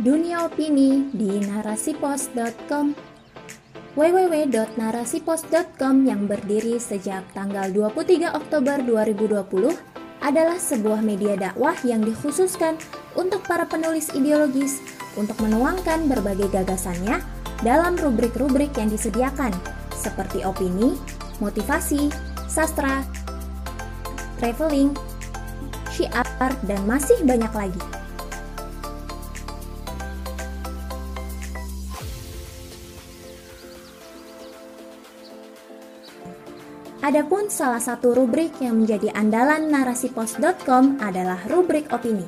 Dunia Opini di narasipos.com www.narasipos.com yang berdiri sejak tanggal 23 Oktober 2020 adalah sebuah media dakwah yang dikhususkan untuk para penulis ideologis untuk menuangkan berbagai gagasannya dalam rubrik-rubrik yang disediakan seperti opini, motivasi, sastra, traveling, syiar, dan masih banyak lagi. Adapun salah satu rubrik yang menjadi andalan narasipos.com adalah rubrik opini.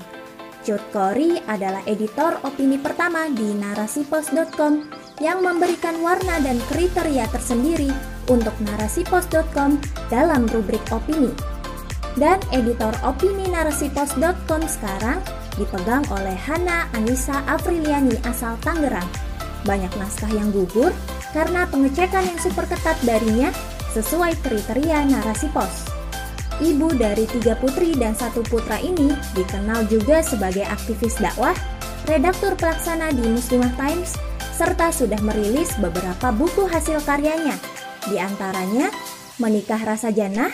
Cut Kori adalah editor opini pertama di narasipos.com yang memberikan warna dan kriteria tersendiri untuk narasipos.com dalam rubrik opini. Dan editor opini narasipos.com sekarang dipegang oleh Hana Anissa Afriliani asal Tangerang. Banyak naskah yang gugur karena pengecekan yang super ketat darinya sesuai kriteria narasi pos. Ibu dari tiga putri dan satu putra ini dikenal juga sebagai aktivis dakwah, redaktur pelaksana di Muslimah Times, serta sudah merilis beberapa buku hasil karyanya, di antaranya Menikah Rasa Janah,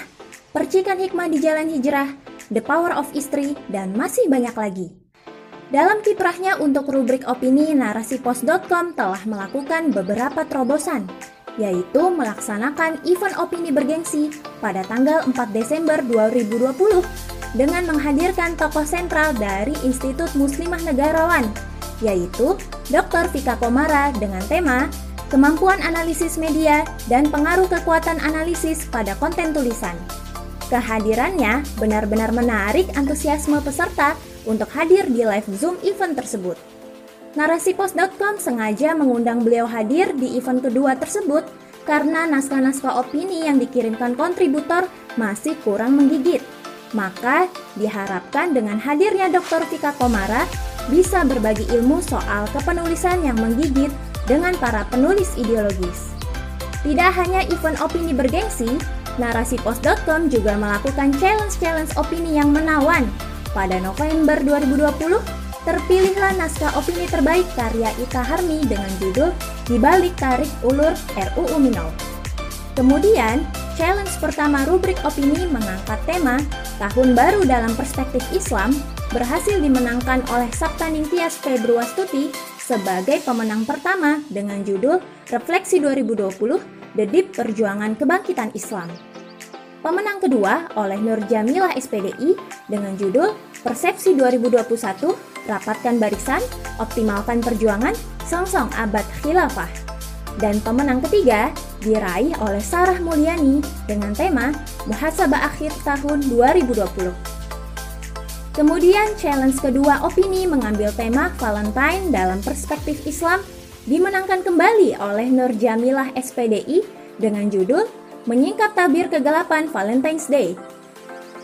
Percikan Hikmah di Jalan Hijrah, The Power of Istri, dan masih banyak lagi. Dalam kiprahnya untuk rubrik opini, narasipos.com telah melakukan beberapa terobosan, yaitu melaksanakan event opini bergengsi pada tanggal 4 Desember 2020 dengan menghadirkan tokoh sentral dari Institut Muslimah Negarawan, yaitu Dr. Vika Komara dengan tema Kemampuan Analisis Media dan Pengaruh Kekuatan Analisis pada Konten Tulisan. Kehadirannya benar-benar menarik antusiasme peserta untuk hadir di live Zoom event tersebut. Narasipos.com sengaja mengundang beliau hadir di event kedua tersebut karena naskah-naskah opini yang dikirimkan kontributor masih kurang menggigit. Maka diharapkan dengan hadirnya Dr. Vika Komara bisa berbagi ilmu soal kepenulisan yang menggigit dengan para penulis ideologis. Tidak hanya event opini bergengsi, narasipos.com juga melakukan challenge-challenge opini yang menawan. Pada November 2020, terpilihlah naskah opini terbaik karya Ita Harmi dengan judul Di Balik Tarik Ulur RUU Minol. Kemudian, challenge pertama rubrik opini mengangkat tema Tahun Baru dalam Perspektif Islam berhasil dimenangkan oleh Sabtaning Tias Februastuti sebagai pemenang pertama dengan judul Refleksi 2020 The Deep Perjuangan Kebangkitan Islam. Pemenang kedua oleh Nur Jamilah SPDI dengan judul Persepsi 2021 rapatkan barisan, optimalkan perjuangan, songsong abad khilafah. Dan pemenang ketiga diraih oleh Sarah Mulyani dengan tema Muhasabah Akhir Tahun 2020. Kemudian challenge kedua opini mengambil tema Valentine dalam perspektif Islam dimenangkan kembali oleh Nur Jamilah SPDI dengan judul Menyingkap Tabir Kegelapan Valentine's Day.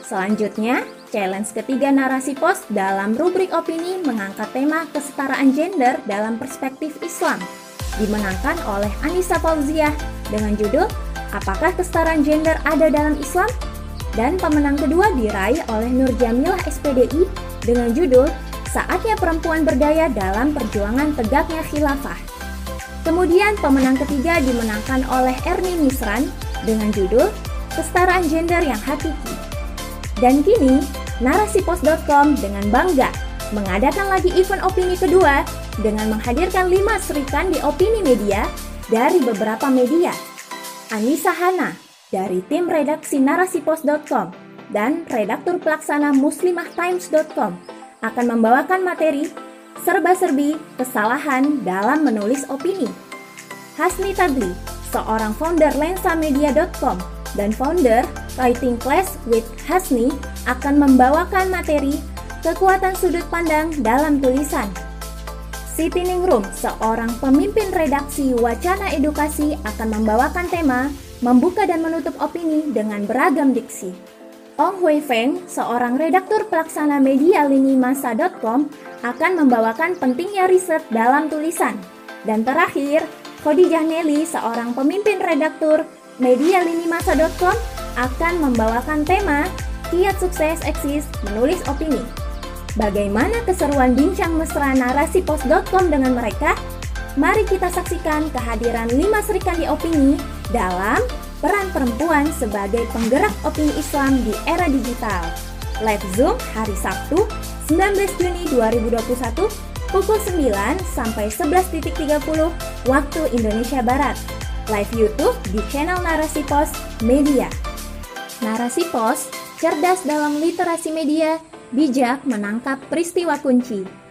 Selanjutnya, Challenge ketiga narasi pos dalam rubrik opini mengangkat tema kesetaraan gender dalam perspektif Islam, dimenangkan oleh Anissa Fauziah dengan judul Apakah kesetaraan gender ada dalam Islam? Dan pemenang kedua diraih oleh Nur Jamilah SPDI dengan judul Saatnya Perempuan Berdaya dalam Perjuangan Tegaknya Khilafah. Kemudian pemenang ketiga dimenangkan oleh Erni Misran dengan judul Kesetaraan Gender yang Hakiki. Dan kini, narasipos.com dengan bangga mengadakan lagi event opini kedua dengan menghadirkan lima serikan di opini media dari beberapa media. Anissa Hana dari tim redaksi narasipos.com dan redaktur pelaksana muslimahtimes.com akan membawakan materi serba-serbi kesalahan dalam menulis opini. Hasni Tadli, seorang founder lensamedia.com dan founder Writing Class with Hasni akan membawakan materi kekuatan sudut pandang dalam tulisan. Siti Ningrum, seorang pemimpin redaksi Wacana Edukasi akan membawakan tema membuka dan menutup opini dengan beragam diksi. Ong Hui Feng, seorang redaktur pelaksana media lini masa.com akan membawakan pentingnya riset dalam tulisan. Dan terakhir, Khadijah Nelly, seorang pemimpin redaktur media lini masa.com akan membawakan tema Kiat Sukses Eksis Menulis Opini. Bagaimana keseruan bincang mesra narasipos.com dengan mereka? Mari kita saksikan kehadiran lima Serikandi Opini dalam peran perempuan sebagai penggerak opini Islam di era digital. Live Zoom hari Sabtu, 19 Juni 2021, pukul 9 sampai 11.30 waktu Indonesia Barat. Live YouTube di channel Narasi Pos Media. Narasi Pos, cerdas dalam literasi media, bijak menangkap peristiwa kunci.